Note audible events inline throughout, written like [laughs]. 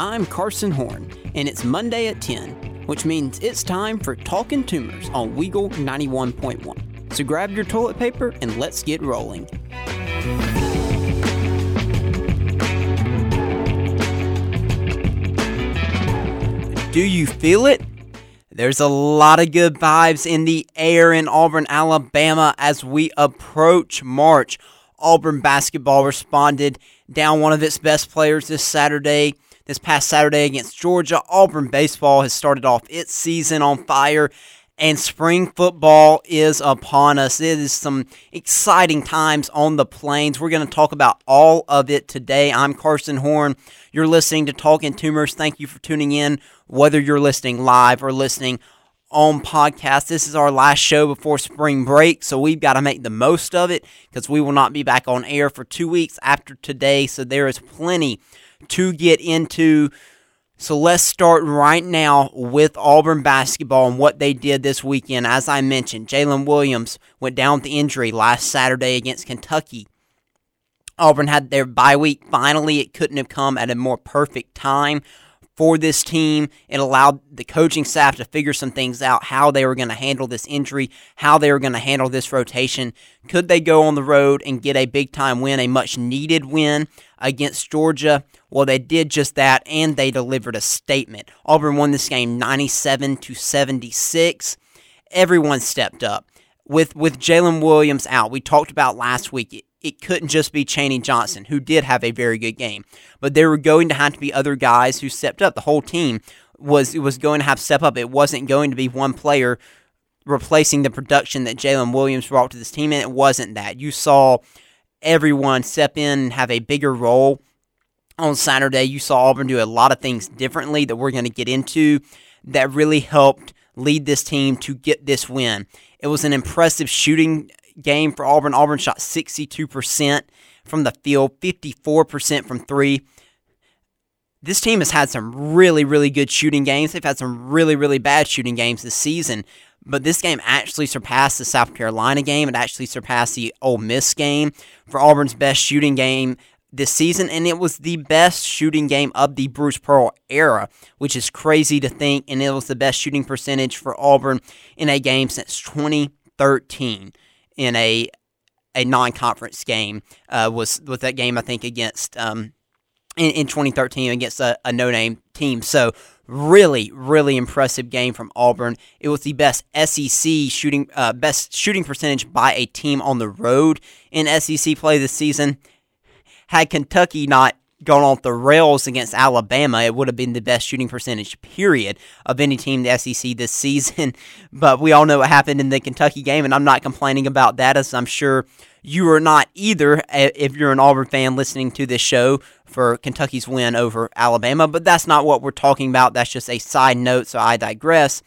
I'm Carson Horn, and it's Monday at 10, which means it's time for Talking Toomers on Weagle 91.1. So grab your toilet paper and let's get rolling. Do you feel it? There's a lot of good vibes in the air in Auburn, Alabama as we approach March. Auburn basketball responded down one of its best players this Saturday, this past Saturday against Georgia. Auburn baseball has started off its season on fire, and spring football is upon us. It is some exciting times on the plains. We're going to talk about all of it today. I'm Carson Horn. You're listening to Talking Toomers. Thank you for tuning in, whether you're listening live or listening on podcast. This is our last show before spring break, so we've got to make the most of it because we will not be back on air for two weeks after today. So there is plenty to get into. So let's start right now with Auburn basketball and what they did this weekend. As I mentioned, Jaylin Williams went down with the injury last Saturday against Kentucky. Auburn had their bye week. Finally, it couldn't have come at a more perfect time for this team. It allowed the coaching staff to figure some things out how they were going to handle this injury, how they were going to handle this rotation. Could they go on the road and get a big time win, a much needed win against Georgia? Well, they did just that and they delivered a statement. Auburn won this game 97 to 76. Everyone stepped up. With with Jaylin Williams out, we talked about last week it couldn't just be Chaney Johnson, who did have a very good game, but there were going to have to be other guys who stepped up. The whole team was was going to have to step up. It wasn't going to be one player replacing the production that Jaylin Williams brought to this team, and it wasn't that. You saw everyone step in and have a bigger role on Saturday. You saw Auburn do a lot of things differently that we're going to get into that really helped lead this team to get this win. It was an impressive shooting game for Auburn. Auburn shot 62% from the field, 54% from three. This team has had some really, really good shooting games. They've had some really, really bad shooting games this season. But this game actually surpassed the South Carolina game. It actually surpassed the Ole Miss game for Auburn's best shooting game this season, and it was the best shooting game of the Bruce Pearl era, which is crazy to think. And it was the best shooting percentage for Auburn in a game since 2013 in a a non-conference game uh, was was that game I think against um, in, in 2013 against a, a no-name team. So really, really impressive game from Auburn. It was the best SEC shooting uh, best shooting percentage by a team on the road in SEC play this season. Had Kentucky not gone off the rails against Alabama, it would have been the best shooting percentage, period, of any team in the SEC this [laughs] season. But we all know what happened in the Kentucky game, and I'm not complaining about that, as I'm sure you are not either if you're an Auburn fan listening to this show for Kentucky's win over Alabama. But that's not what we're talking about. That's just a side note, so I digress.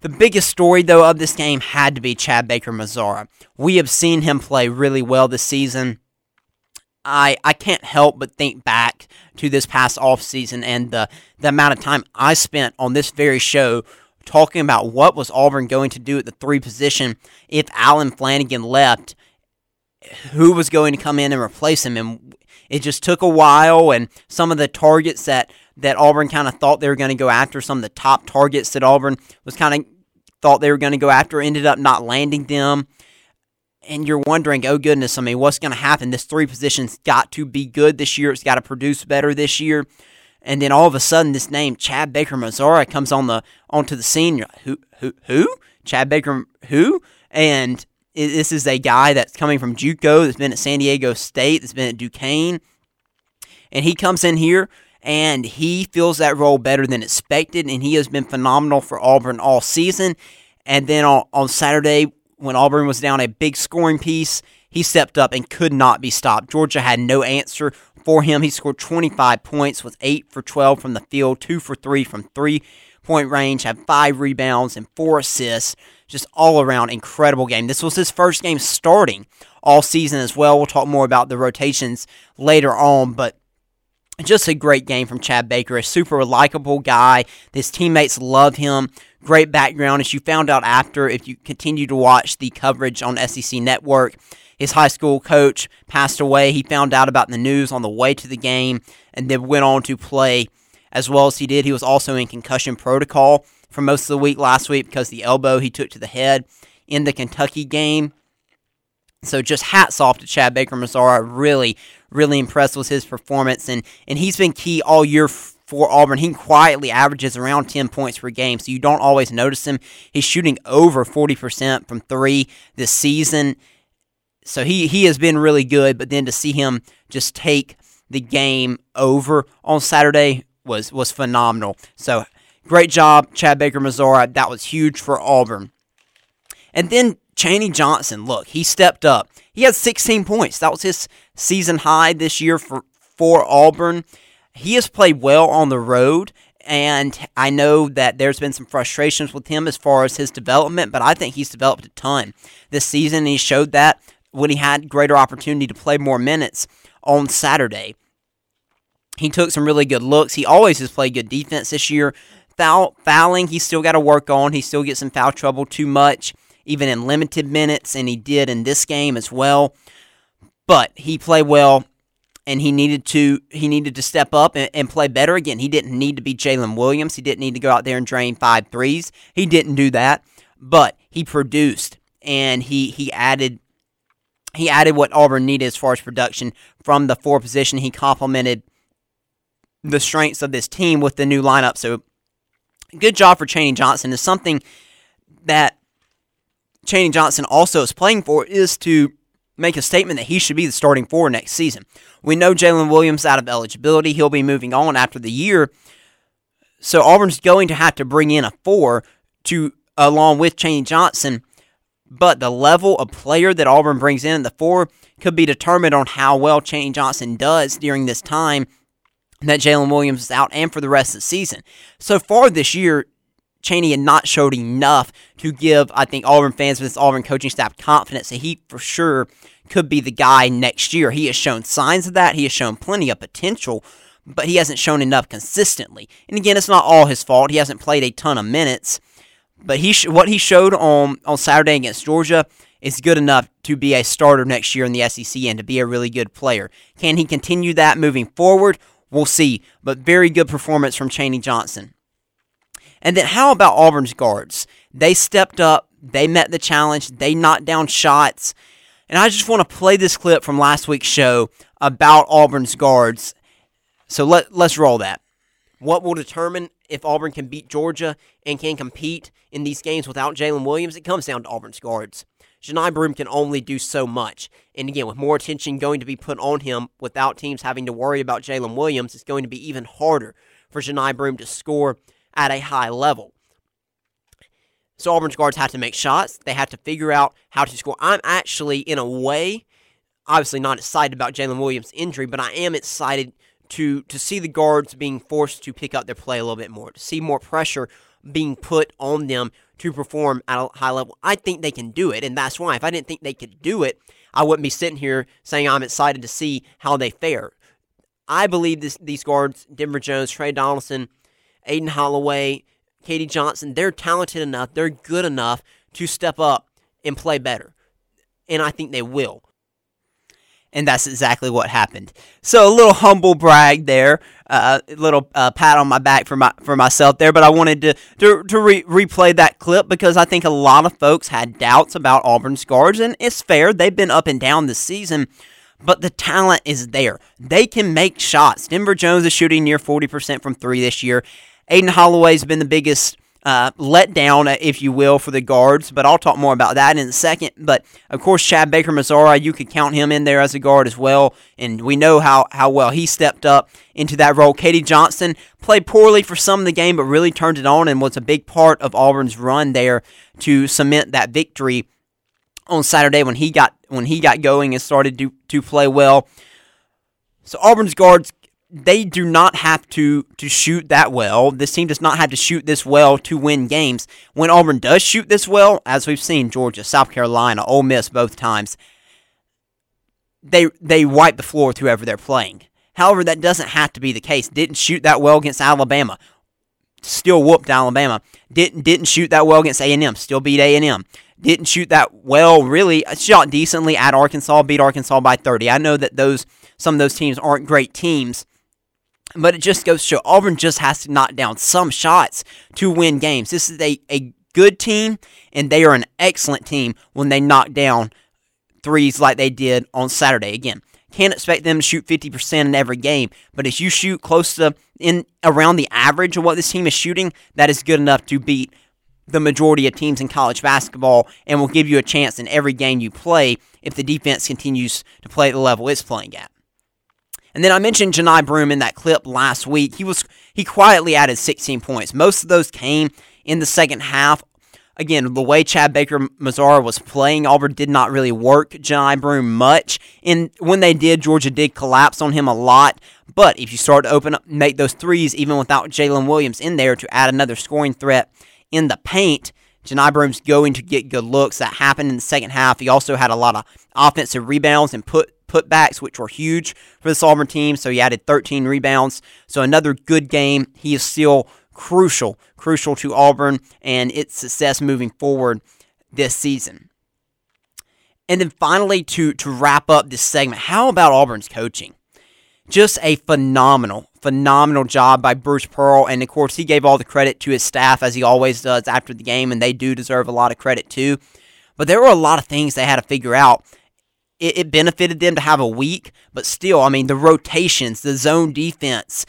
The biggest story, though, of this game had to be Chad Baker Mazara. We have seen him play really well this season. I, I can't help but think back to this past off season and the, the amount of time I spent on this very show talking about what was Auburn going to do at the three position if Allen Flanigan left, who was going to come in and replace him. And it just took a while, and some of the targets that, that Auburn kind of thought they were going to go after, some of the top targets that Auburn was kind of thought they were going to go after, ended up not landing them and you're wondering, oh goodness, I mean, what's going to happen? This three position's got to be good this year. It's got to produce better this year. And then all of a sudden, this name Chad Baker Mazara comes on the onto the scene. Like, who, who, who? Chad Baker, who? And this is a guy that's coming from JUCO, that's been at San Diego State, that's been at Duquesne, and he comes in here and he fills that role better than expected, and he has been phenomenal for Auburn all season. And then on, on Saturday, when Auburn was down a big scoring piece, he stepped up and could not be stopped. Georgia had no answer for him. He scored 25 points with 8 for 12 from the field, 2 for 3 from three point range, had 5 rebounds and 4 assists. Just all around incredible game. This was his first game starting all season as well. We'll talk more about the rotations later on, but just a great game from Chad Baker, a super likable guy. His teammates love him. Great background, as you found out after, if you continue to watch the coverage on SEC Network. His high school coach passed away. He found out about the news on the way to the game and then went on to play as well as he did. He was also in concussion protocol for most of the week last week because the elbow he took to the head in the Kentucky game. So just hats off to Chad Baker Mazara. Really, really impressed with his performance, and and he's been key all year for Auburn. He quietly averages around 10 points per game, so you don't always notice him. He's shooting over 40% from three this season. So he, he has been really good, but then to see him just take the game over on Saturday was was phenomenal. So great job, Chad Baker Mazara. That was huge for Auburn. And then Chaney Johnson, look, he stepped up. He had 16 points. That was his season high this year for, for Auburn. He has played well on the road, and I know that there's been some frustrations with him as far as his development, but I think he's developed a ton this season, and he showed that when he had greater opportunity to play more minutes on Saturday. He took some really good looks. He always has played good defense this year. Foul, fouling, he's still got to work on. He still gets in foul trouble too much, even in limited minutes, and he did in this game as well. But he played well and he needed to he needed to step up and, and play better again. He didn't need to be Jaylin Williams. He didn't need to go out there and drain five threes. He didn't do that, but he produced and he he added he added what Auburn needed as far as production from the four position. He complemented the strengths of this team with the new lineup. So good job for Chaney Johnson. Is something that Chaney Johnson also is playing for is to make a statement that he should be the starting four next season. We know Jaylin Williams out of eligibility. He'll be moving on after the year. So Auburn's going to have to bring in a four to along with Chaney Johnson. But the level of player that Auburn brings in the four could be determined on how well Chaney Johnson does during this time that Jaylin Williams is out and for the rest of the season. So far this year, Chaney had not showed enough to give, I think, Auburn fans with this Auburn coaching staff confidence that he for sure could be the guy next year. He has shown signs of that. He has shown plenty of potential, but he hasn't shown enough consistently. And again, it's not all his fault. He hasn't played a ton of minutes, but he sh- what he showed on on Saturday against Georgia is good enough to be a starter next year in the SEC and to be a really good player. Can he continue that moving forward? We'll see. But very good performance from Chaney Johnson. And then how about Auburn's guards? They stepped up, they met the challenge, they knocked down shots. And I just want to play this clip from last week's show about Auburn's guards. So let, let's roll that. What will determine if Auburn can beat Georgia and can compete in these games without Jaylin Williams? It comes down to Auburn's guards. Johni Broome can only do so much. And again, with more attention going to be put on him without teams having to worry about Jaylin Williams, it's going to be even harder for Johni Broome to score at a high level. So Auburn's guards have to make shots. They have to figure out how to score. I'm actually, in a way, obviously not excited about Jaylin Williams' injury, but I am excited to to see the guards being forced to pick up their play a little bit more, to see more pressure being put on them to perform at a high level. I think they can do it, and that's why. If I didn't think they could do it, I wouldn't be sitting here saying I'm excited to see how they fare. I believe this, these guards, Denver Jones, Tre Donaldson, Aden Holloway, K.D. Johnson, they're talented enough, they're good enough to step up and play better. And I think they will. And that's exactly what happened. So a little humble brag there, uh, a little uh, pat on my back for my for myself there. But I wanted to to, to re- replay that clip because I think a lot of folks had doubts about Auburn's guards, and it's fair. They've been up and down this season, but the talent is there. They can make shots. Denver Jones is shooting near forty percent from three this year. Aden Holloway's been the biggest uh, letdown, uh, if you will, for the guards, but I'll talk more about that in a second. But of course, Chad Baker Mazara, you could count him in there as a guard as well, and we know how, how well he stepped up into that role. K.D. Johnson played poorly for some of the game, but really turned it on and was a big part of Auburn's run there to cement that victory on Saturday when he got when he got going and started to to play well. So Auburn's guards they do not have to to shoot that well. This team does not have to shoot this well to win games. When Auburn does shoot this well, as we've seen Georgia, South Carolina, Ole Miss both times, they they wipe the floor with whoever they're playing. However, that doesn't have to be the case. Didn't shoot that well against Alabama, still whooped Alabama. Didn't didn't shoot that well against A and M, still beat A and M. Didn't shoot that well, really shot decently at Arkansas, beat Arkansas by 30. I know that those some of those teams aren't great teams But it just goes to show Auburn just has to knock down some shots to win games. This is a, a good team, and they are an excellent team when they knock down threes like they did on Saturday. Again, can't expect them to shoot 50% in every game, but if you shoot close to in around the average of what this team is shooting, that is good enough to beat the majority of teams in college basketball and will give you a chance in every game you play if the defense continues to play at the level it's playing at. And then I mentioned Johni Broome in that clip last week. He was he quietly added 16 points. Most of those came in the second half. Again, the way Chad Baker Mazara was playing, Auburn did not really work Johni Broome much. And when they did, Georgia did collapse on him a lot. But if you start to open up, make those threes, even without Jaylin Williams in there to add another scoring threat in the paint, Johni Broome's going to get good looks. That happened in the second half. He also had a lot of offensive rebounds and put putbacks, which were huge for this Auburn team. So he added 13 rebounds. So another good game. He is still crucial, crucial to Auburn and its success moving forward this season. And then finally, to to wrap up this segment, how about Auburn's coaching? Just a phenomenal, phenomenal job by Bruce Pearl. And of course, he gave all the credit to his staff, as he always does after the game, and they do deserve a lot of credit too. But there were a lot of things they had to figure out. It, it benefited them to have a week, but still, I mean, the rotations, the zone defense.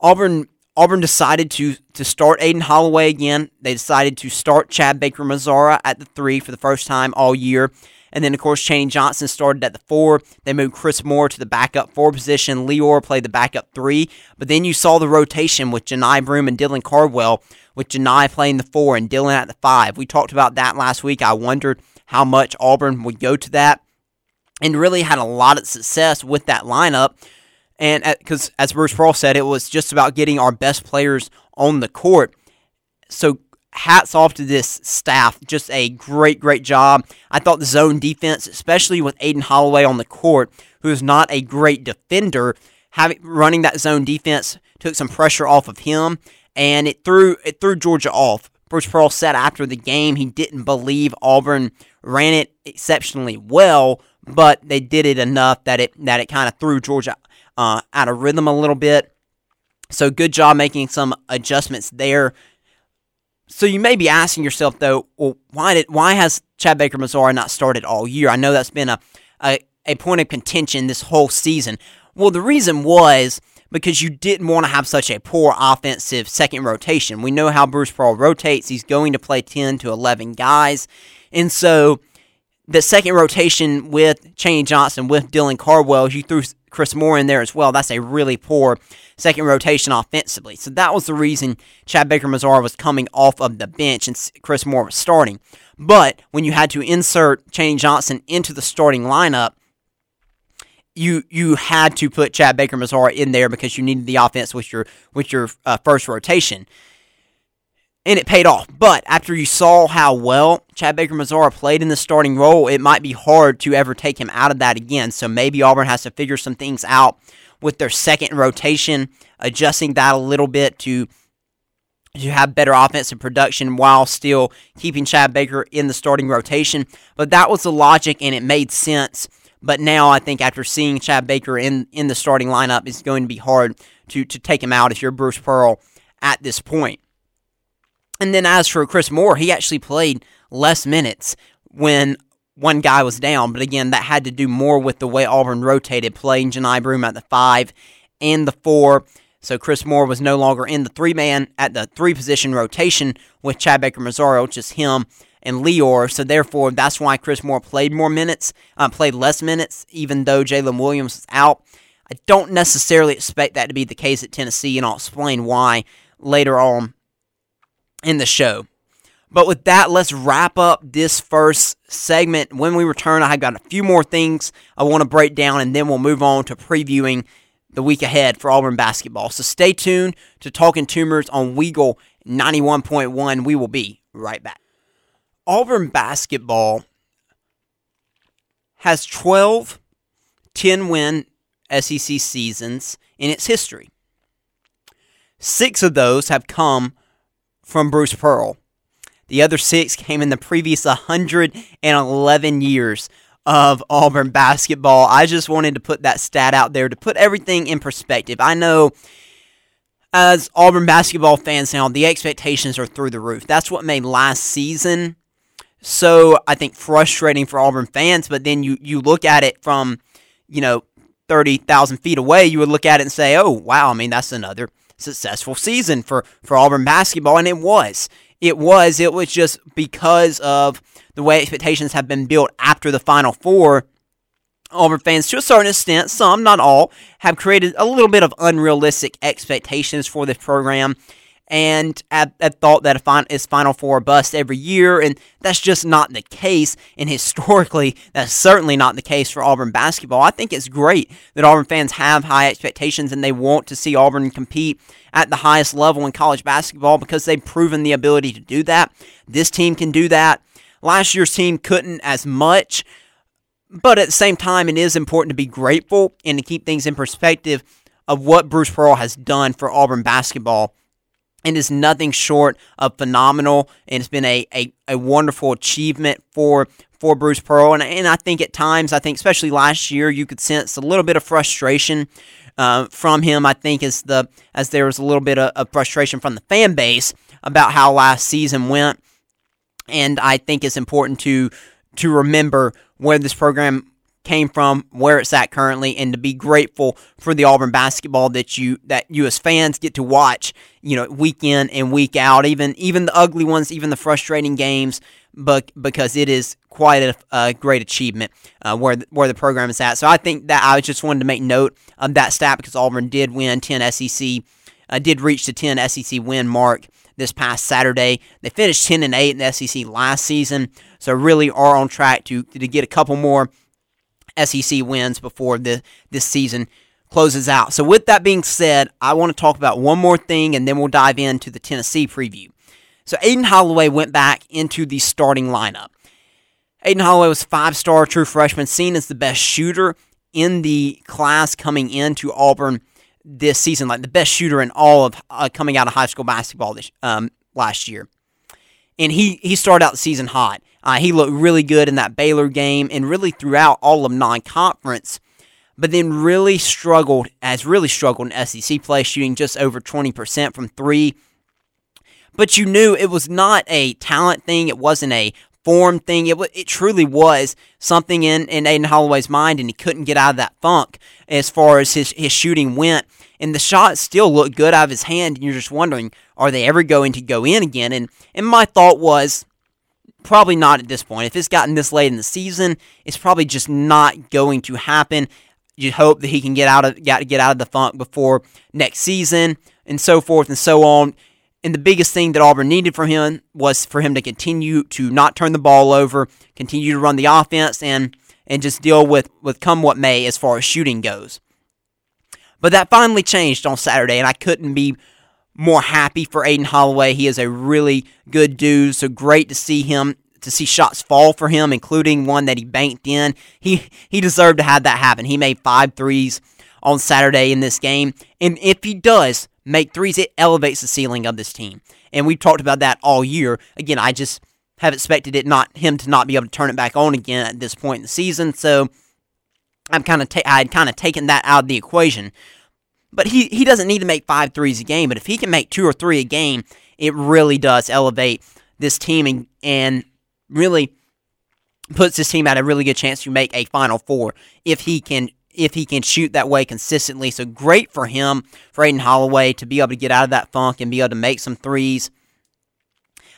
Auburn Auburn decided to to start Aden Holloway again. They decided to start Chad Baker Mazara at the three for the first time all year. And then, of course, Chaney Johnson started at the four. They moved Chris Moore to the backup four position. Lior played the backup three. But then you saw the rotation with Johni Broome and Dylan Cardwell, with Johni playing the four and Dylan at the five. We talked about that last week. I wondered how much Auburn would go to that and really had a lot of success with that lineup. And because, as Bruce Pearl said, it was just about getting our best players on the court. So hats off to this staff. Just a great, great job. I thought the zone defense, especially with Aden Holloway on the court, who is not a great defender, having running that zone defense took some pressure off of him, and it threw it threw Georgia off. Bruce Pearl said after the game he didn't believe Auburn ran it exceptionally well, but they did it enough that it that it kind of threw Georgia uh, out of rhythm a little bit. So good job making some adjustments there so you may be asking yourself though, well, why did why has Chad Baker Mazara not started all year? I know that's been a, a a point of contention this whole season. Well, the reason was because you didn't want to have such a poor offensive second rotation. We know how Bruce Pearl rotates. He's going to play 10 to 11 guys. And so the second rotation with Chaney Johnson, with Dylan Cardwell, you threw Chris Moore in there as well. That's a really poor second rotation offensively. So that was the reason Chad Baker Mazara was coming off of the bench and Chris Moore was starting. But when you had to insert Chaney Johnson into the starting lineup, you you had to put Chad Baker Mazara in there because you needed the offense with your with your uh, first rotation and it paid off. But after you saw how well Chad Baker Mazara played in the starting role, it might be hard to ever take him out of that again. So maybe Auburn has to figure some things out with their second rotation, adjusting that a little bit to to have better offensive production while still keeping Chad Baker in the starting rotation. But that was the logic and it made sense. But now I think after seeing Chad Baker in, in the starting lineup, it's going to be hard to, to take him out if you're Bruce Pearl at this point. And then as for Chris Moore, he actually played less minutes when one guy was down. But again, that had to do more with the way Auburn rotated, playing Johni Broome at the five and the four. So Chris Moore was no longer in the three man at the three position rotation with Chad Baker Mazara, just him and Lior. So therefore, that's why Chris Moore played more minutes, uh, played less minutes, even though Jaylin Williams was out. I don't necessarily expect that to be the case at Tennessee, and I'll explain why later on in the show. But with that, let's wrap up this first segment. When we return, I've got a few more things I want to break down, and then we'll move on to previewing the week ahead for Auburn basketball. So stay tuned to Talking Toomers on Weagle 91.1. We will be right back. Auburn basketball has 12 10 win SEC seasons in its history. Six of those have come from Bruce Pearl. The other six came in the previous 111 years of Auburn basketball. I just wanted to put that stat out there to put everything in perspective. I know as Auburn basketball fans now, the expectations are through the roof. That's what made last season so I think frustrating for Auburn fans. But then you you look at it from you know thirty thousand feet away, you would look at it and say, oh wow, I mean that's another successful season for for Auburn basketball, and it was. It was. It was just because of the way expectations have been built after the Final Four. Auburn fans, to a certain extent, some, not all, have created a little bit of unrealistic expectations for this program and had, had thought that it's Final Four bust every year, and that's just not the case. And historically, that's certainly not the case for Auburn basketball. I think it's great that Auburn fans have high expectations and they want to see Auburn compete at the highest level in college basketball because they've proven the ability to do that. This team can do that. Last year's team couldn't as much, but at the same time, it is important to be grateful and to keep things in perspective of what Bruce Pearl has done for Auburn basketball it is nothing short of phenomenal, and it's been a, a, a wonderful achievement for for Bruce Pearl. And, and I think at times, I think especially last year, you could sense a little bit of frustration uh, from him. I think as the as there was a little bit of, of frustration from the fan base about how last season went. And I think it's important to to remember where this program came from, where it's at currently, and to be grateful for the Auburn basketball that you that you as fans get to watch, you know, week in and week out, even even the ugly ones, even the frustrating games, but because it is quite a, a great achievement uh, where the, where the program is at. So I think that I just wanted to make note of that stat because Auburn did win 10 SEC, uh, did reach the 10 SEC win mark this past Saturday. They finished 10 and 8 in the SEC last season, so really are on track to to get a couple more SEC wins before the this season closes out. So with that being said, I want to talk about one more thing and then we'll dive into the Tennessee preview. So Aden Holloway went back into the starting lineup. Aden Holloway was five-star true freshman, seen as the best shooter in the class coming into Auburn this season, like the best shooter in all of uh, coming out of high school basketball this um, last year. And he he started out the season hot. Uh, he looked really good in that Baylor game and really throughout all of non conference, but then really struggled, as really struggled in SEC play, shooting just over 20% from three. But you knew it was not a talent thing, it wasn't a form thing. It, it truly was something in, in Aden Holloway's mind, and he couldn't get out of that funk as far as his, his shooting went. And the shots still looked good out of his hand, and you're just wondering, are they ever going to go in again? And, and my thought was, Probably not at this point. If it's gotten this late in the season, it's probably just not going to happen. You hope that he can get out of get, get out of the funk before next season and so forth and so on. And the biggest thing that Auburn needed from him was for him to continue to not turn the ball over, continue to run the offense, and and just deal with, with come what may as far as shooting goes. But that finally changed on Saturday, and I couldn't be more happy for Aden Holloway. He is a really good dude, so great to see him to see shots fall for him, including one that he banked in. He he deserved to have that happen. He made five threes on Saturday in this game, and if he does make threes, it elevates the ceiling of this team. And we've talked about that all year. Again, I just have expected it not him to not be able to turn it back on again at this point in the season. So I'm kind of ta- I had kind of taken that out of the equation. But he, he doesn't need to make five threes a game. But if he can make two or three a game, it really does elevate this team and, and really puts this team at a really good chance to make a Final Four if he can if he can shoot that way consistently. So great for him, for Aden Holloway, to be able to get out of that funk and be able to make some threes.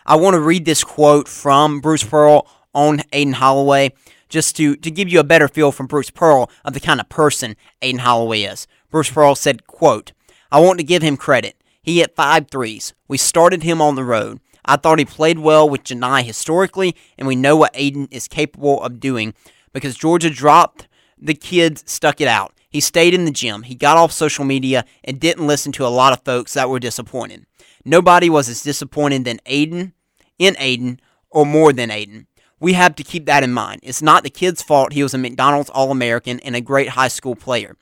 I want to read this quote from Bruce Pearl on Aden Holloway just to, to give you a better feel from Bruce Pearl of the kind of person Aden Holloway is. Bruce Pearl said, quote, I want to give him credit. He hit five threes. We started him on the road. I thought he played well with Johni historically, and we know what Aden is capable of doing because Georgia dropped the kids, stuck it out. He stayed in the gym. He got off social media and didn't listen to a lot of folks that were disappointed. Nobody was as disappointed than Aden, in Aden, or more than Aden. We have to keep that in mind. It's not the kid's fault he was a McDonald's All American and a great high school player.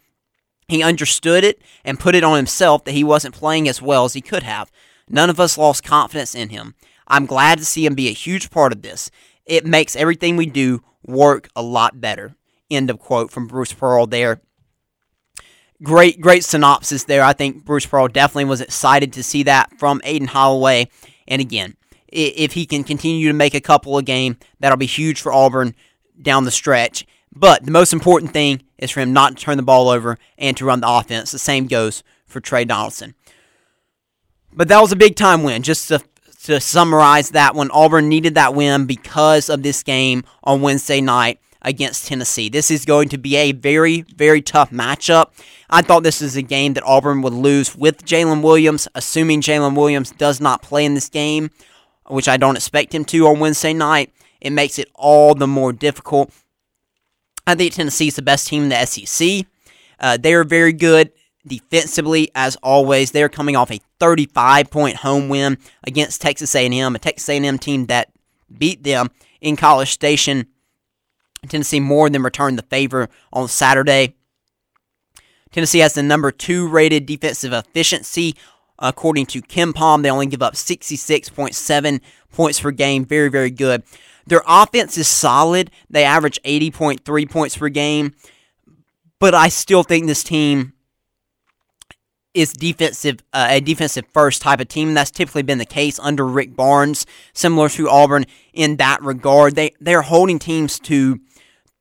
He understood it and put it on himself that he wasn't playing as well as he could have. None of us lost confidence in him. I'm glad to see him be a huge part of this. It makes everything we do work a lot better. End of quote from Bruce Pearl there. great, great synopsis there. I think Bruce Pearl definitely was excited to see that from Aden Holloway. And again, if he can continue to make a couple a game, that'll be huge for Auburn down the stretch. But the most important thing is for him not to turn the ball over and to run the offense. The same goes for Tre Donaldson. But that was a big time win. Just to, to summarize that one, Auburn needed that win because of this game on Wednesday night against Tennessee. This is going to be a very, very tough matchup. I thought this is a game that Auburn would lose with Jaylin Williams, assuming Jaylin Williams does not play in this game, which I don't expect him to on Wednesday night. It makes it all the more difficult. I think Tennessee is the best team in the SEC. Uh, they're very good defensively as always. They're coming off a 35 point home win against Texas A&M, a Texas A&M team that beat them in College Station. Tennessee more than returned the favor on Saturday. Tennessee has the number two rated defensive efficiency. According to KenPom, they only give up 66.7 points per game. Very, very good. Their offense is solid. They average 80.3 points per game. But I still think this team is defensive uh, a defensive first type of team. That's typically been the case under Rick Barnes, similar to Auburn in that regard. They they're holding teams to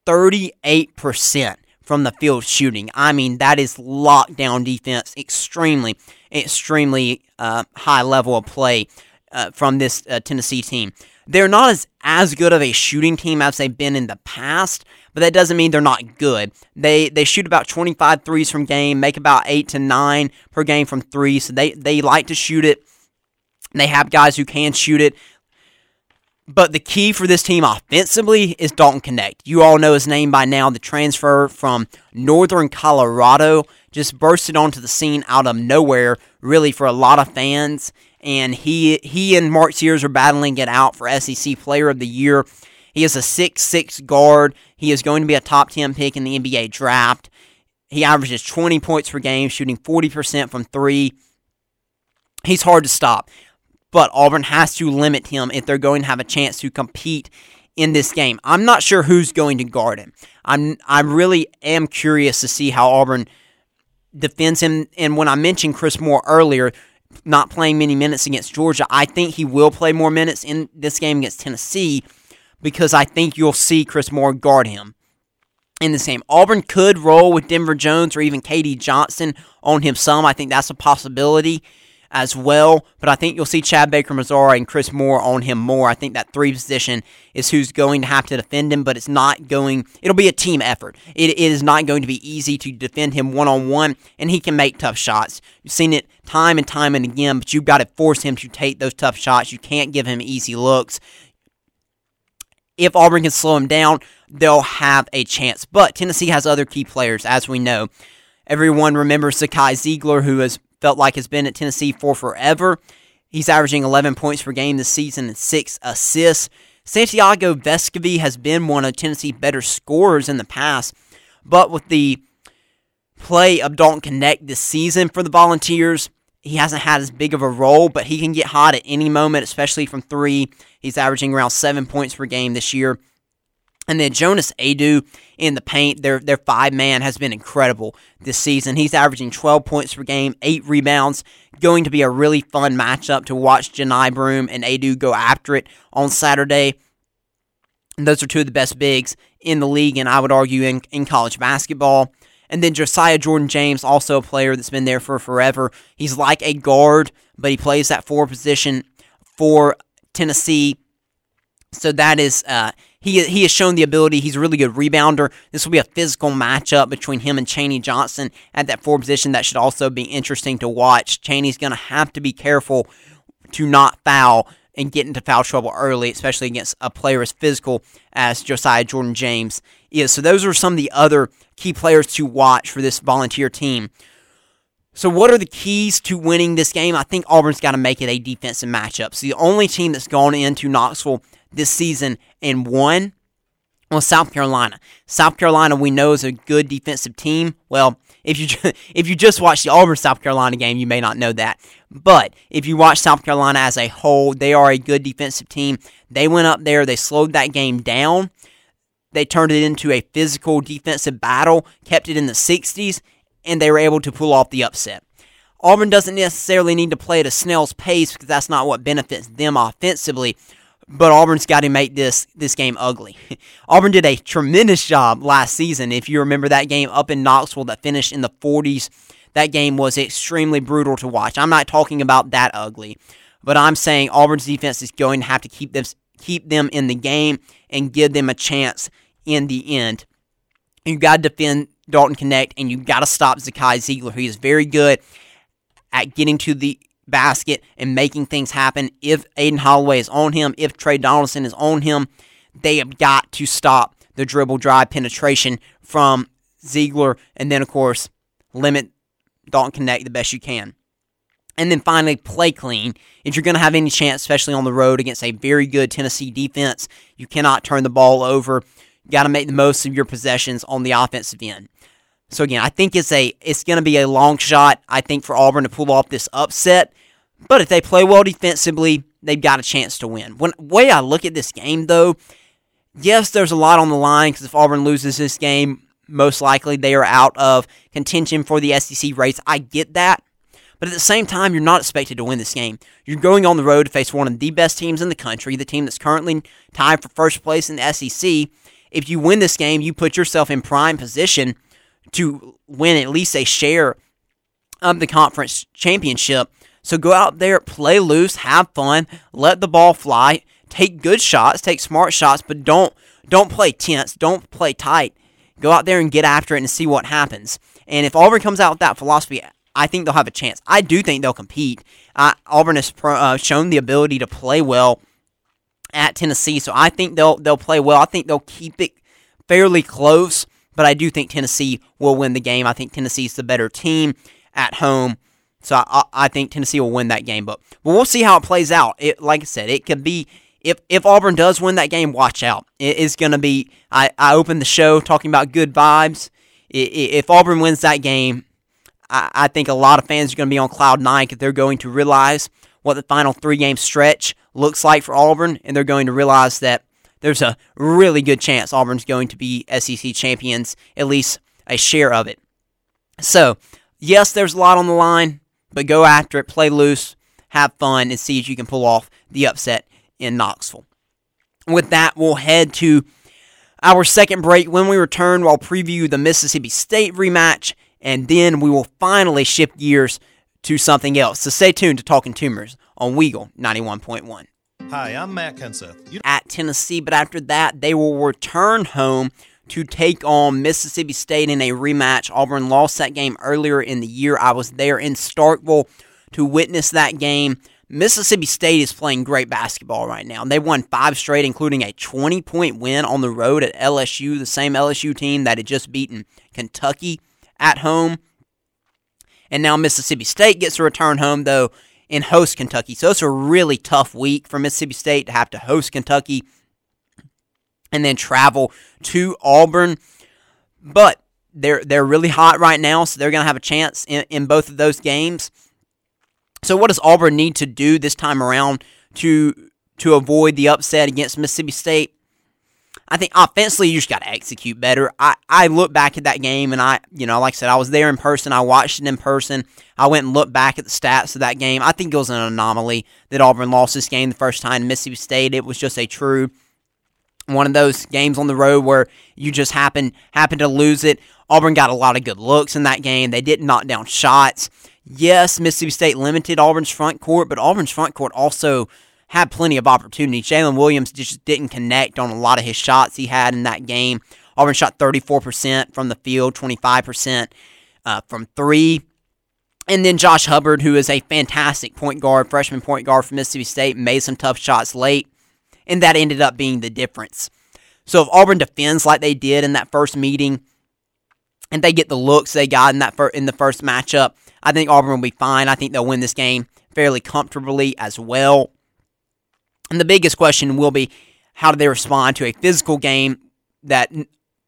38% from the field shooting. I mean, that is lockdown defense, extremely, extremely uh, high level of play uh, from this uh, Tennessee team. They're not as, as good of a shooting team as they've been in the past, but that doesn't mean they're not good. They they shoot about 25 threes from game, make about 8 to 9 per game from three, so they, they like to shoot it. They have guys who can shoot it. But the key for this team offensively is Dalton Knecht. You all know his name by now. The transfer from Northern Colorado just bursted onto the scene out of nowhere, really, for a lot of fans. And he he and Mark Sears are battling it out for SEC Player of the Year. He is a six-six guard. He is going to be a top 10 pick in the NBA draft. He averages 20 points per game, shooting 40% from three. He's hard to stop but Auburn has to limit him if they're going to have a chance to compete in this game. I'm not sure who's going to guard him. I'm I really am curious to see how Auburn defends him. And when I mentioned Chris Moore earlier, not playing many minutes against Georgia, I think he will play more minutes in this game against Tennessee because I think you'll see Chris Moore guard him in the same. Auburn could roll with Denver Jones or even K.D. Johnson on him some. I think that's a possibility as well. But I think you'll see Chad Baker Mazara and Chris Moore on him more. I think that three position is who's going to have to defend him, but it's not going, it'll be a team effort. It, it is not going to be easy to defend him one on one, and he can make tough shots. You've seen it time and time and again, but you've got to force him to take those tough shots. You can't give him easy looks. If Auburn can slow him down, they'll have a chance. But Tennessee has other key players, as we know. Everyone remembers Zakai Zeigler, who has felt like has been at Tennessee for forever. He's averaging 11 points per game this season and six assists. Santiago Vescovi has been one of Tennessee's better scorers in the past, but with the play of Dalton Knecht this season for the Volunteers, he hasn't had as big of a role, but he can get hot at any moment, especially from three. He's averaging around seven points per game this year. And then Jonas Aidoo in the paint, their their five man has been incredible this season. He's averaging 12 points per game, eight rebounds. Going to be a really fun matchup to watch Johni Broome and Aidoo go after it on Saturday. And those are two of the best bigs in the league, and I would argue in, in college basketball. And then Josiah Jordan James, also a player that's been there for forever. He's like a guard, but he plays that four position for Tennessee. So that is uh, he he has shown the ability. He's a really good rebounder. This will be a physical matchup between him and Chaney Johnson at that four position. That should also be interesting to watch. Chaney's going to have to be careful to not foul and get into foul trouble early, especially against a player as physical as Josiah Jordan James is. So those are some of the other key players to watch for this volunteer team. So, what are the keys to winning this game? I think Auburn's got to make it a defensive matchup. It's the only team that's gone into Knoxville this season and won? Well, South Carolina. South Carolina, we know is a good defensive team. Well, if you [laughs] if you just watch the Auburn South Carolina game, you may not know that. But if you watch South Carolina as a whole, they are a good defensive team. They went up there, they slowed that game down. They turned it into a physical defensive battle, kept it in the 60s, and they were able to pull off the upset. Auburn doesn't necessarily need to play at a snail's pace because that's not what benefits them offensively. But Auburn's got to make this this game ugly. [laughs] Auburn did a tremendous job last season. If you remember that game up in Knoxville that finished in the 40s, that game was extremely brutal to watch. I'm not talking about that ugly, but I'm saying Auburn's defense is going to have to keep them keep them in the game and give them a chance in the end. You got to defend Dalton Knecht and you got to stop Zakai Zeigler, He is very good at getting to the basket and making things happen. If Aden Holloway is on him, if Tre Donaldson is on him, they have got to stop the dribble drive penetration from Zeigler. and then of course limit Dalton Knecht the best you can. And then finally, play clean. If you're going to have any chance, especially on the road against a very good Tennessee defense, you cannot turn the ball over. You got to make the most of your possessions on the offensive end. So again, I think it's a it's going to be a long shot. I think for Auburn to pull off this upset, but if they play well defensively, they've got a chance to win. When way I look at this game, though, yes, there's a lot on the line because if Auburn loses this game, most likely they are out of contention for the SEC race. I get that. But at the same time, you're not expected to win this game. You're going on the road to face one of the best teams in the country, the team that's currently tied for first place in the SEC. If you win this game, you put yourself in prime position to win at least a share of the conference championship. So go out there, play loose, have fun, let the ball fly, take good shots, take smart shots, but don't don't play tense, don't play tight. Go out there and get after it and see what happens. And if Auburn comes out with that philosophy, I think they'll have a chance. I do think they'll compete. Uh, Auburn has pro, uh, shown the ability to play well at Tennessee, so I think they'll they'll play well. I think they'll keep it fairly close, but I do think Tennessee will win the game. I think Tennessee's the better team at home. So I, I think Tennessee will win that game, but, but we'll see how it plays out. It, like I said, it could be if if Auburn does win that game, watch out. It is going to be. I I opened the show talking about good vibes. If Auburn wins that game, I, I think a lot of fans are going to be on cloud nine because they're going to realize what the final three game stretch looks like for Auburn, and they're going to realize that there's a really good chance Auburn's going to be SEC champions, at least a share of it. So, yes, there's a lot on the line, but go after it, play loose, have fun, and see if you can pull off the upset in Knoxville. With that, we'll head to our second break. When we return, we'll preview the Mississippi State rematch and then we will finally shift gears to something else. So stay tuned to Talking Toomers on Weagle 91.1. Hi, I'm Matt Kenseth. You- At Tennessee, but after that, they will return home to take on Mississippi State in a rematch. Auburn lost that game earlier in the year. I was there in Starkville to witness that game. Mississippi State is playing great basketball right now. They won five straight, including a 20 point win on the road at LSU, the same LSU team that had just beaten Kentucky at home. And now Mississippi State gets to return home, though, and host Kentucky. So it's a really tough week for Mississippi State to have to host Kentucky and then travel to Auburn. But they're they're really hot right now, so they're going to have a chance in, in both of those games. So what does Auburn need to do this time around to to avoid the upset against Mississippi State? I think offensively, you just got to execute better. I, I look back at that game and I, you know, like I said, I was there in person. I watched it in person. I went and looked back at the stats of that game. I think it was an anomaly that Auburn lost this game the first time Mississippi State. It was just a true one of those games on the road where you just happen happen to lose it. Auburn got a lot of good looks in that game. They didn't knock down shots. Yes, Mississippi State limited Auburn's front court, but Auburn's front court also had plenty of opportunities. Jaylin Williams just didn't connect on a lot of his shots he had in that game. Auburn shot 34% from the field, 25% uh, from three. And then Josh Hubbard, who is a fantastic point guard, freshman point guard from Mississippi State, made some tough shots late, and that ended up being the difference. So if Auburn defends like they did in that first meeting, and they get the looks they got in that fir- in the first matchup, I think Auburn will be fine. I think they'll win this game fairly comfortably as well. And the biggest question will be how do they respond to a physical game that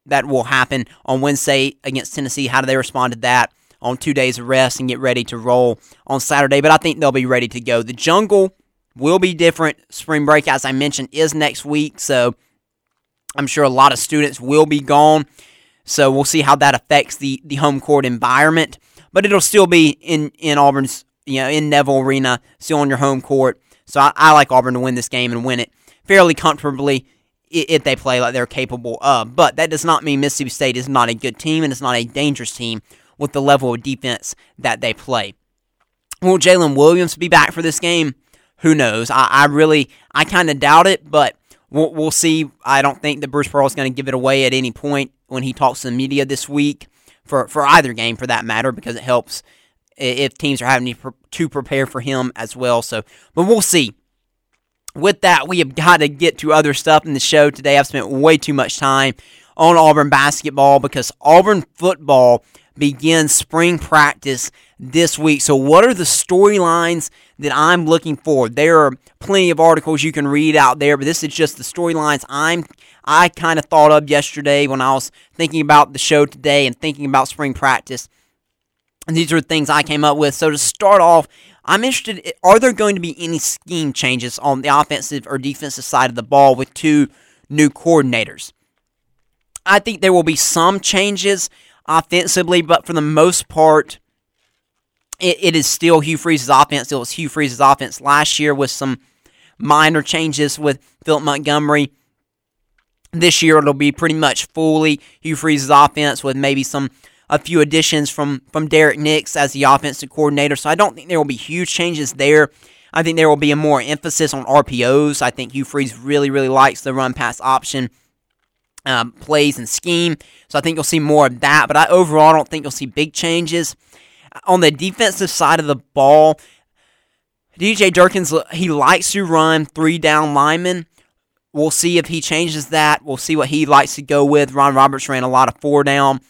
that will happen on Wednesday against Tennessee? How do they respond to that on two days of rest and get ready to roll on Saturday? But I think they'll be ready to go. The jungle will be different. Spring break, as I mentioned, is next week, so I'm sure a lot of students will be gone. So we'll see how that affects the, the home court environment. But it'll still be in, in Auburn's, you know, in Neville Arena, still on your home court. So I, I like Auburn to win this game and win it fairly comfortably if they play like they're capable of. But that does not mean Mississippi State is not a good team and it's not a dangerous team with the level of defense that they play. Will Jaylin Williams be back for this game? Who knows? I, I really, I kind of doubt it, but we'll, we'll see. I don't think that Bruce Pearl is going to give it away at any point when he talks to the media this week for, for either game for that matter because it helps if teams are having to prepare for him as well. So, but we'll see. With that, we have got to get to other stuff in the show today. I've spent way too much time on Auburn basketball because Auburn football begins spring practice this week. So, what are the storylines that I'm looking for? There are plenty of articles you can read out there, but this is just the storylines I'm I kind of thought of yesterday when I was thinking about the show today and thinking about spring practice. These are things I came up with. So to start off, I'm interested are there going to be any scheme changes on the offensive or defensive side of the ball with two new coordinators? I think there will be some changes offensively, but for the most part, it, it is still Hugh Freeze's offense. It was Hugh Freeze's offense last year with some minor changes with Philip Montgomery. This year it'll be pretty much fully Hugh Freeze's offense with maybe some a few additions from from Derrick Nix as the offensive coordinator. So I don't think there will be huge changes there. I think there will be a more emphasis on RPOs. I think Hugh Freeze really really likes the run pass option um, plays and scheme. So I think you'll see more of that. But I overall don't think you'll see big changes. On the defensive side of the ball, DJ Durkins, he likes to run three down linemen. We'll see if he changes that. We'll see what he likes to go with. Ron Roberts ran a lot of four down.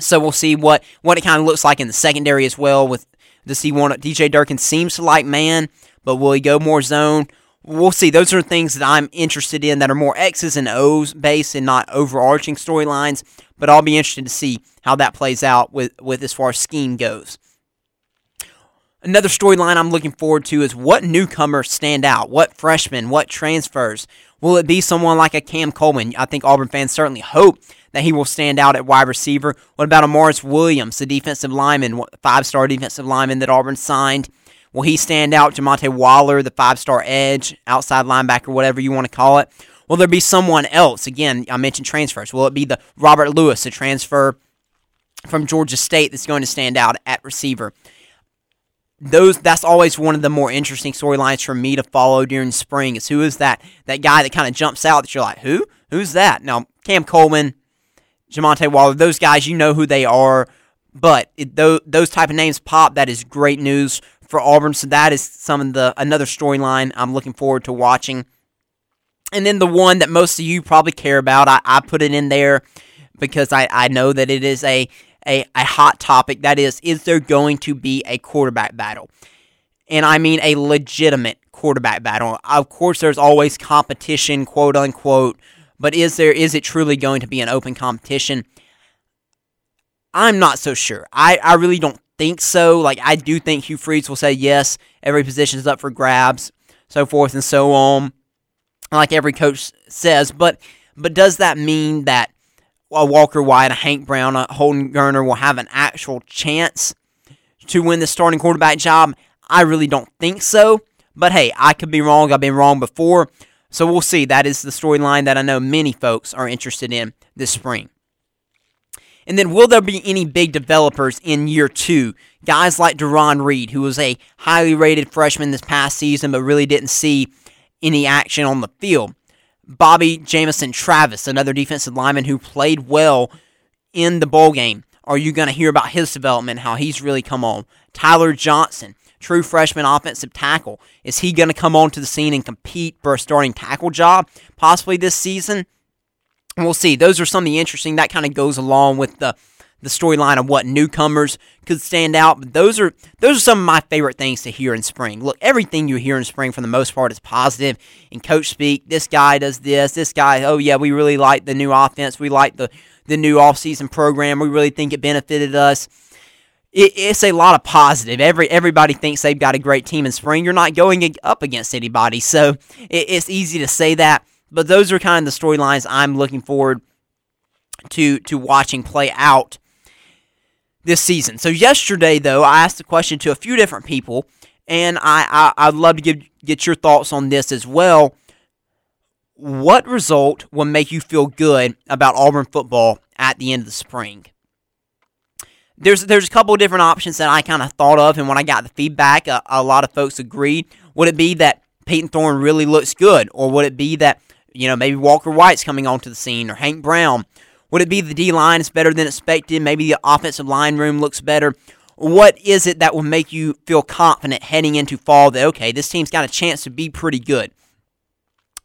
So we'll see what, what it kind of looks like in the secondary as well. With to see one DJ Durkin seems to like man, but will he go more zone? we'll see. Those are things that I'm interested in that are more X's and O's based and not overarching storylines. But I'll be interested to see how that plays out with, with as far as scheme goes. Another storyline I'm looking forward to is what newcomers stand out, what freshmen, what transfers. Will it be someone like a Cam Coleman? I think Auburn fans certainly hope that he will stand out at wide receiver. What about Amaris Williams, the defensive lineman, five star defensive lineman that Auburn signed? Will he stand out? Jamonte Waller, the five star edge, outside linebacker, whatever you want to call it. Will there be someone else? Again, I mentioned transfers. Will it be the Robert Lewis, a transfer from Georgia State, that's going to stand out at receiver? Those that's always one of the more interesting storylines for me to follow during spring. Is who is that that guy that kind of jumps out that you're like, who? Who's that? Now Cam Coleman, Jamonte Waller, those guys, you know who they are. But it, those, those type of names pop. That is great news for Auburn. So that is some of the another storyline I'm looking forward to watching. And then the one that most of you probably care about, I, I put it in there because I, I know that it is a, a, a hot topic. That is, is there going to be a quarterback battle? And I mean a legitimate quarterback battle. Of course, there's always competition, quote unquote, but is there is it truly going to be an open competition? I'm not so sure. I, I really don't think so. Like I do think Hugh Freeze will say yes, every position is up for grabs, so forth and so on. Like every coach says, but but does that mean that a Walker White, a Hank Brown, a Holden Geriner will have an actual chance to win the starting quarterback job? I really don't think so. But hey, I could be wrong. I've been wrong before. So we'll see. That is the storyline that I know many folks are interested in this spring. And then will there be any big developers in year two? Guys like Deron Reed, who was a highly rated freshman this past season, but really didn't see any action on the field. Bobby Jamison Travis, another defensive lineman who played well in the bowl game. Are you going to hear about his development, how he's really come on? Tyler Johnson, true freshman offensive tackle. Is he going to come onto the scene and compete for a starting tackle job possibly this season? we'll see. Those are some of the interesting. That kind of goes along with the the storyline of what newcomers could stand out. But those are those are some of my favorite things to hear in spring. Look, everything you hear in spring for the most part is positive. In coach speak, this guy does this. This guy, oh yeah, we really like the new offense. We like the the new offseason program. We really think it benefited us. It, it's a lot of positive. Every everybody thinks they've got a great team in spring. You're not going up against anybody, so it, it's easy to say that. But those are kind of the storylines I'm looking forward to to watching play out this season. So yesterday, though, I asked the question to a few different people, and I, I would love to get get your thoughts on this as well. What result will make you feel good about Auburn football at the end of the spring? There's there's a couple of different options that I kind of thought of, and when I got the feedback, a, a lot of folks agreed. Would it be that Payton Thorne really looks good, or would it be that you know maybe Walker White's coming onto the scene, or Hank Brown? Would it be the D line is better than expected? Maybe the offensive line room looks better. What is it that will make you feel confident heading into fall that okay, this team's got a chance to be pretty good?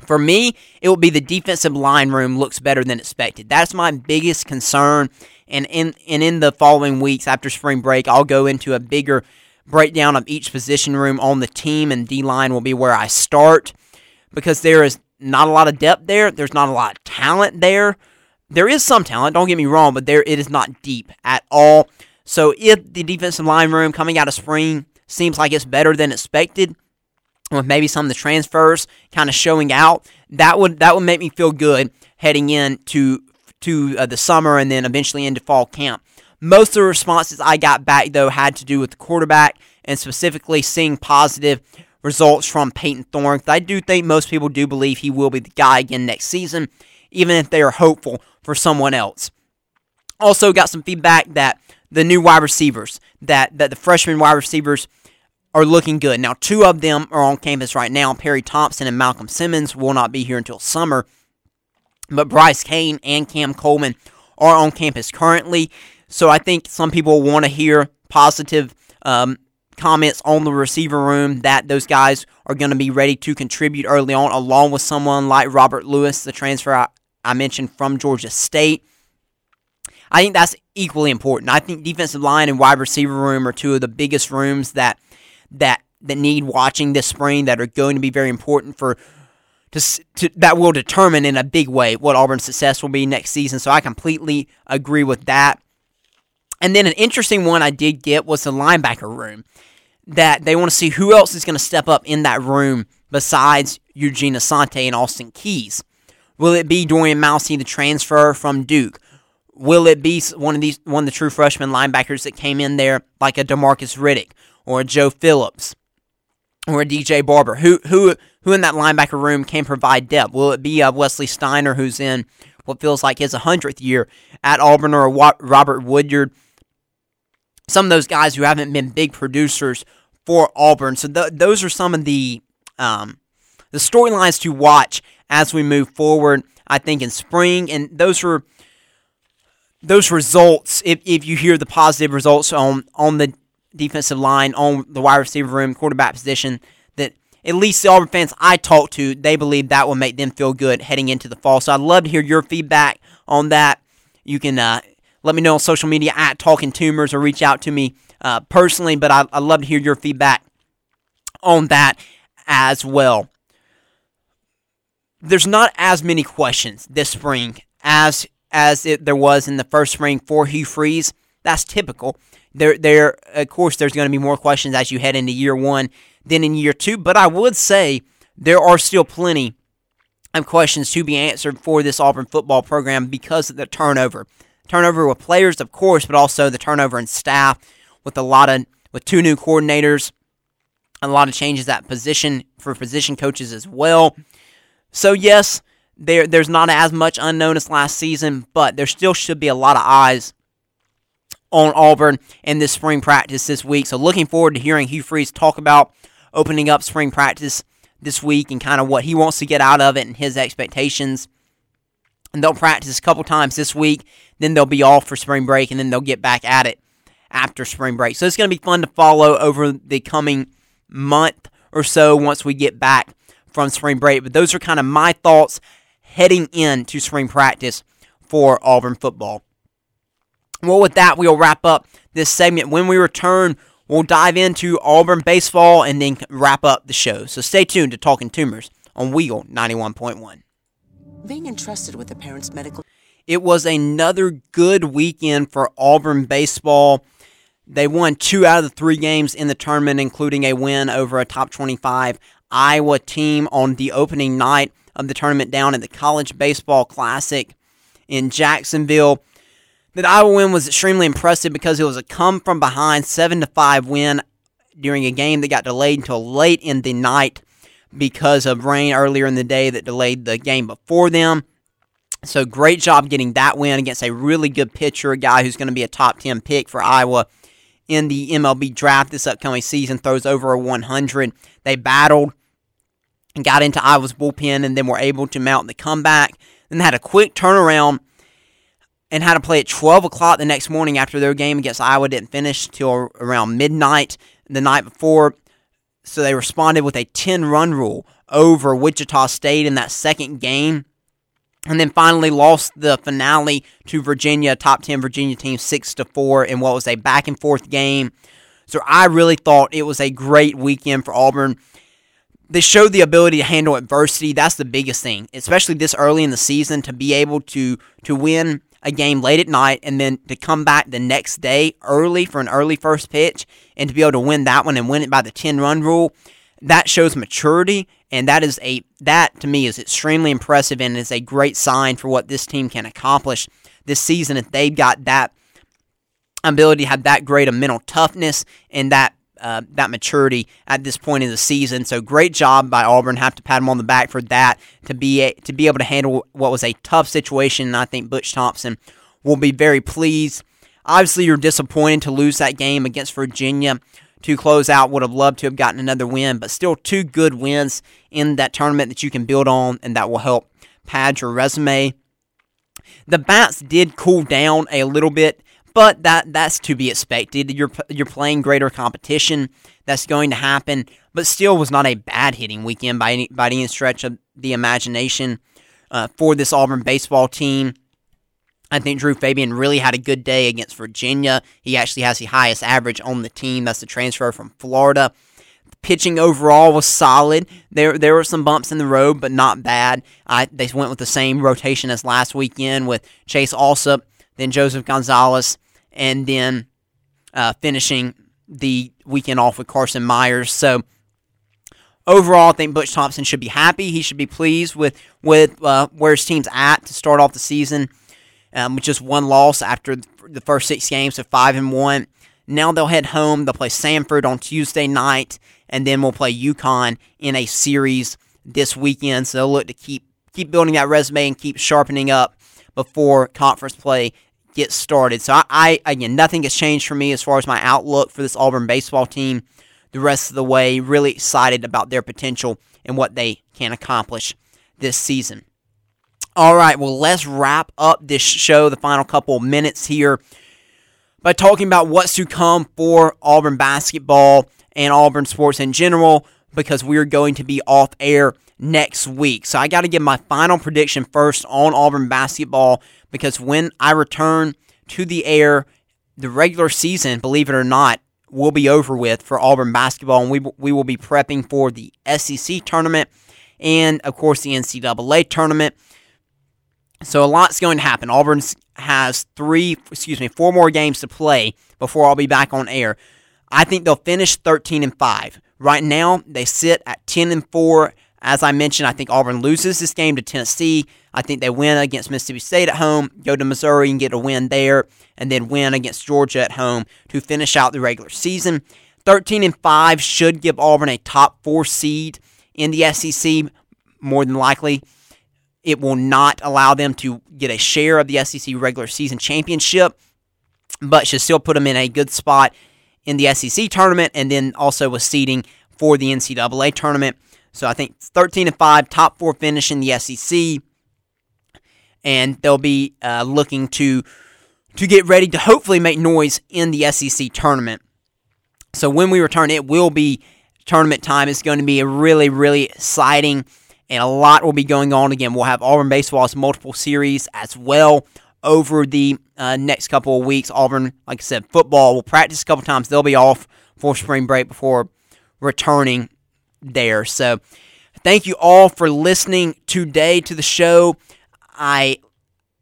For me, it will be the defensive line room looks better than expected. That's my biggest concern. And in and in the following weeks after spring break, I'll go into a bigger breakdown of each position room on the team, and D line will be where I start because there is not a lot of depth there. There's not a lot of talent there. There is some talent, don't get me wrong, but there it is not deep at all. So if the defensive line room coming out of spring seems like it's better than expected, with maybe some of the transfers kind of showing out, that would that would make me feel good heading into to uh, the summer and then eventually into fall camp. Most of the responses I got back though had to do with the quarterback and specifically seeing positive results from Payton Thorne. I do think most people do believe he will be the guy again next season, even if they are hopeful for someone else. Also got some feedback that the new wide receivers, that, that the freshman wide receivers are looking good. Now, two of them are on campus right now. Perry Thompson and Malcolm Simmons will not be here until summer. But Bryce Cain and Cam Coleman are on campus currently. So I think some people want to hear positive um, comments on the receiver room that those guys are going to be ready to contribute early on, along with someone like Robert Lewis, the transfer I, I mentioned from Georgia State. I think that's equally important. I think defensive line and wide receiver room are two of the biggest rooms that that that need watching this spring that are going to be very important for to, to, that will determine in a big way what Auburn's success will be next season. So I completely agree with that. And then an interesting one I did get was the linebacker room. That they want to see who else is going to step up in that room besides Eugene Asante and Austin Keys. Will it be Dorian Mausi, the transfer from Duke? Will it be one of these one of the true freshman linebackers that came in there like a Demarcus Riddick? Or Joe Phillips or a DJ Barber? Who who who in that linebacker room can provide depth? Will it be a uh, Wesley Steiner who's in what feels like his 100th year at Auburn or Robert Woodyard? Some of those guys who haven't been big producers for Auburn. So th- those are some of the um, the storylines to watch as we move forward. I think in spring, and those are those results. If, if you hear the positive results on on the defensive line on the wide receiver room, quarterback position, that at least the Auburn fans I talk to, they believe that will make them feel good heading into the fall. So I'd love to hear your feedback on that. You can uh, let me know on social media at Talking Toomers or reach out to me uh, personally, but I, I'd love to hear your feedback on that as well. There's not as many questions this spring as as it, there was in the first spring for Hugh Freeze. That's typical there there of course there's going to be more questions as you head into year one than in year two. But I would say there are still plenty of questions to be answered for this Auburn football program because of the turnover. Turnover with players, of course, but also the turnover in staff with a lot of with two new coordinators, a lot of changes at position for position coaches as well. So yes, there there's not as much unknown as last season, but there still should be a lot of eyes on Auburn in this spring practice this week. So looking forward to hearing Hugh Freeze talk about opening up spring practice this week and kind of what he wants to get out of it and his expectations. And they'll practice a couple times this week, then they'll be off for spring break, and then they'll get back at it after spring break. So it's going to be fun to follow over the coming month or so once we get back from spring break. But those are kind of my thoughts heading into spring practice for Auburn football. Well, with that, we'll wrap up this segment. When we return, we'll dive into Auburn baseball and then wrap up the show. So stay tuned to Talking Toomers on Weagle 91.1. Being entrusted with a parent's medical. It was another good weekend for Auburn baseball. They won two out of the three games in the tournament, including a win over a top 25 Iowa team on the opening night of the tournament down at the College Baseball Classic in Jacksonville. That Iowa win was extremely impressive because it was a come from behind 7 to 5 win during a game that got delayed until late in the night because of rain earlier in the day that delayed the game before them. So great job getting that win against a really good pitcher, a guy who's going to be a top 10 pick for Iowa in the MLB draft this upcoming season, throws over a 100. They battled and got into Iowa's bullpen and then were able to mount the comeback. Then had a quick turnaround and had to play at 12 o'clock the next morning after their game against Iowa didn't finish till around midnight the night before. So they responded with a 10 run rule over Wichita State in that second game. And then finally lost the finale to Virginia, top 10 Virginia team, 6 to 4 in what was a back and forth game. So I really thought it was a great weekend for Auburn. They showed the ability to handle adversity. That's the biggest thing, especially this early in the season, to be able to to win a game late at night and then to come back the next day early for an early first pitch and to be able to win that one and win it by the 10 run rule that shows maturity. And that is a that to me is extremely impressive and is a great sign for what this team can accomplish this season if they've got that ability to have that great of mental toughness and that uh, that maturity at this point in the season. So great job by Auburn. Have to pat them on the back for that to be a, to be able to handle what was a tough situation. And I think Butch Thompson will be very pleased. Obviously, you're disappointed to lose that game against Virginia to close out. Would have loved to have gotten another win, but still two good wins in that tournament that you can build on, and that will help pad your resume. The bats did cool down a little bit but that that's to be expected. You're you're playing greater competition. That's going to happen. But still, was not a bad hitting weekend by any by any stretch of the imagination uh, for this Auburn baseball team. I think Drew Fabian really had a good day against Virginia. He actually has the highest average on the team. That's the transfer from Florida. Pitching overall was solid. There there were some bumps in the road, but not bad. I, they went with the same rotation as last weekend with Chase Allsup then Joseph Gonzalez, and then uh, finishing the weekend off with Carson Myers. So overall, I think Butch Thompson should be happy. He should be pleased with with uh, where his team's at to start off the season, um, with just one loss after the first six games, so five and one. Now they'll head home. They'll play Samford on Tuesday night, and then we'll play UConn in a series this weekend. So they'll look to keep keep building that resume and keep sharpening up before conference play get started. So I, I, again, nothing has changed for me as far as my outlook for this Auburn baseball team. The rest of the way, really excited about their potential and what they can accomplish this season. All right, well, let's wrap up this show, the final couple minutes here, by talking about what's to come for Auburn basketball and Auburn sports in general, because we're going to be off air next week. So I got to give my final prediction first on Auburn basketball because when I return to the air, the regular season, believe it or not, will be over with for Auburn basketball, and we, we will be prepping for the SEC tournament and, of course, the NCAA tournament. So a lot's going to happen. Auburn has three, excuse me, four more games to play before I'll be back on air. I think they'll finish 13 and 5. Right now, they sit at 10 and 4 as I mentioned, I think Auburn loses this game to Tennessee. I think they win against Mississippi State at home, go to Missouri and get a win there, and then win against Georgia at home to finish out the regular season. 13 and 5 should give Auburn a top 4 seed in the SEC more than likely. It will not allow them to get a share of the SEC regular season championship, but should still put them in a good spot in the SEC tournament and then also with seeding for the NCAA tournament. So I think 13 and 5, top four finish in the SEC. And they'll be uh, looking to to get ready to hopefully make noise in the SEC tournament. So when we return, it will be tournament time. It's going to be a really, really exciting, and a lot will be going on. Again, we'll have Auburn baseball's multiple series as well over the uh, next couple of weeks. Auburn, like I said, football will practice a couple times. They'll be off for spring break before returning there. So thank you all for listening today to the show. I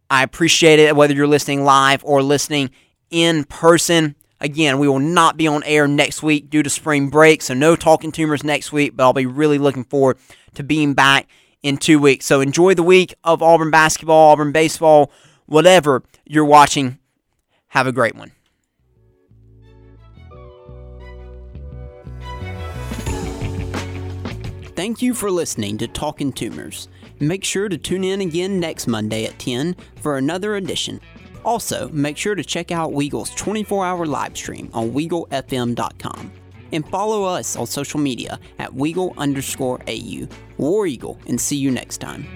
I appreciate it whether you're listening live or listening in person. Again, we will not be on air next week due to spring break, so no Talking Toomers next week, but I'll be really looking forward to being back in two weeks. So enjoy the week of Auburn basketball, Auburn baseball. whatever you're watching. Have a great one. Thank you for listening to Talking Toomers. Make sure to tune in again next Monday at 10 for another edition. Also, make sure to check out Weagle's 24 hour live stream on WeagleFM.com and follow us on social media at Weagle underscore AU. War Eagle, and see you next time.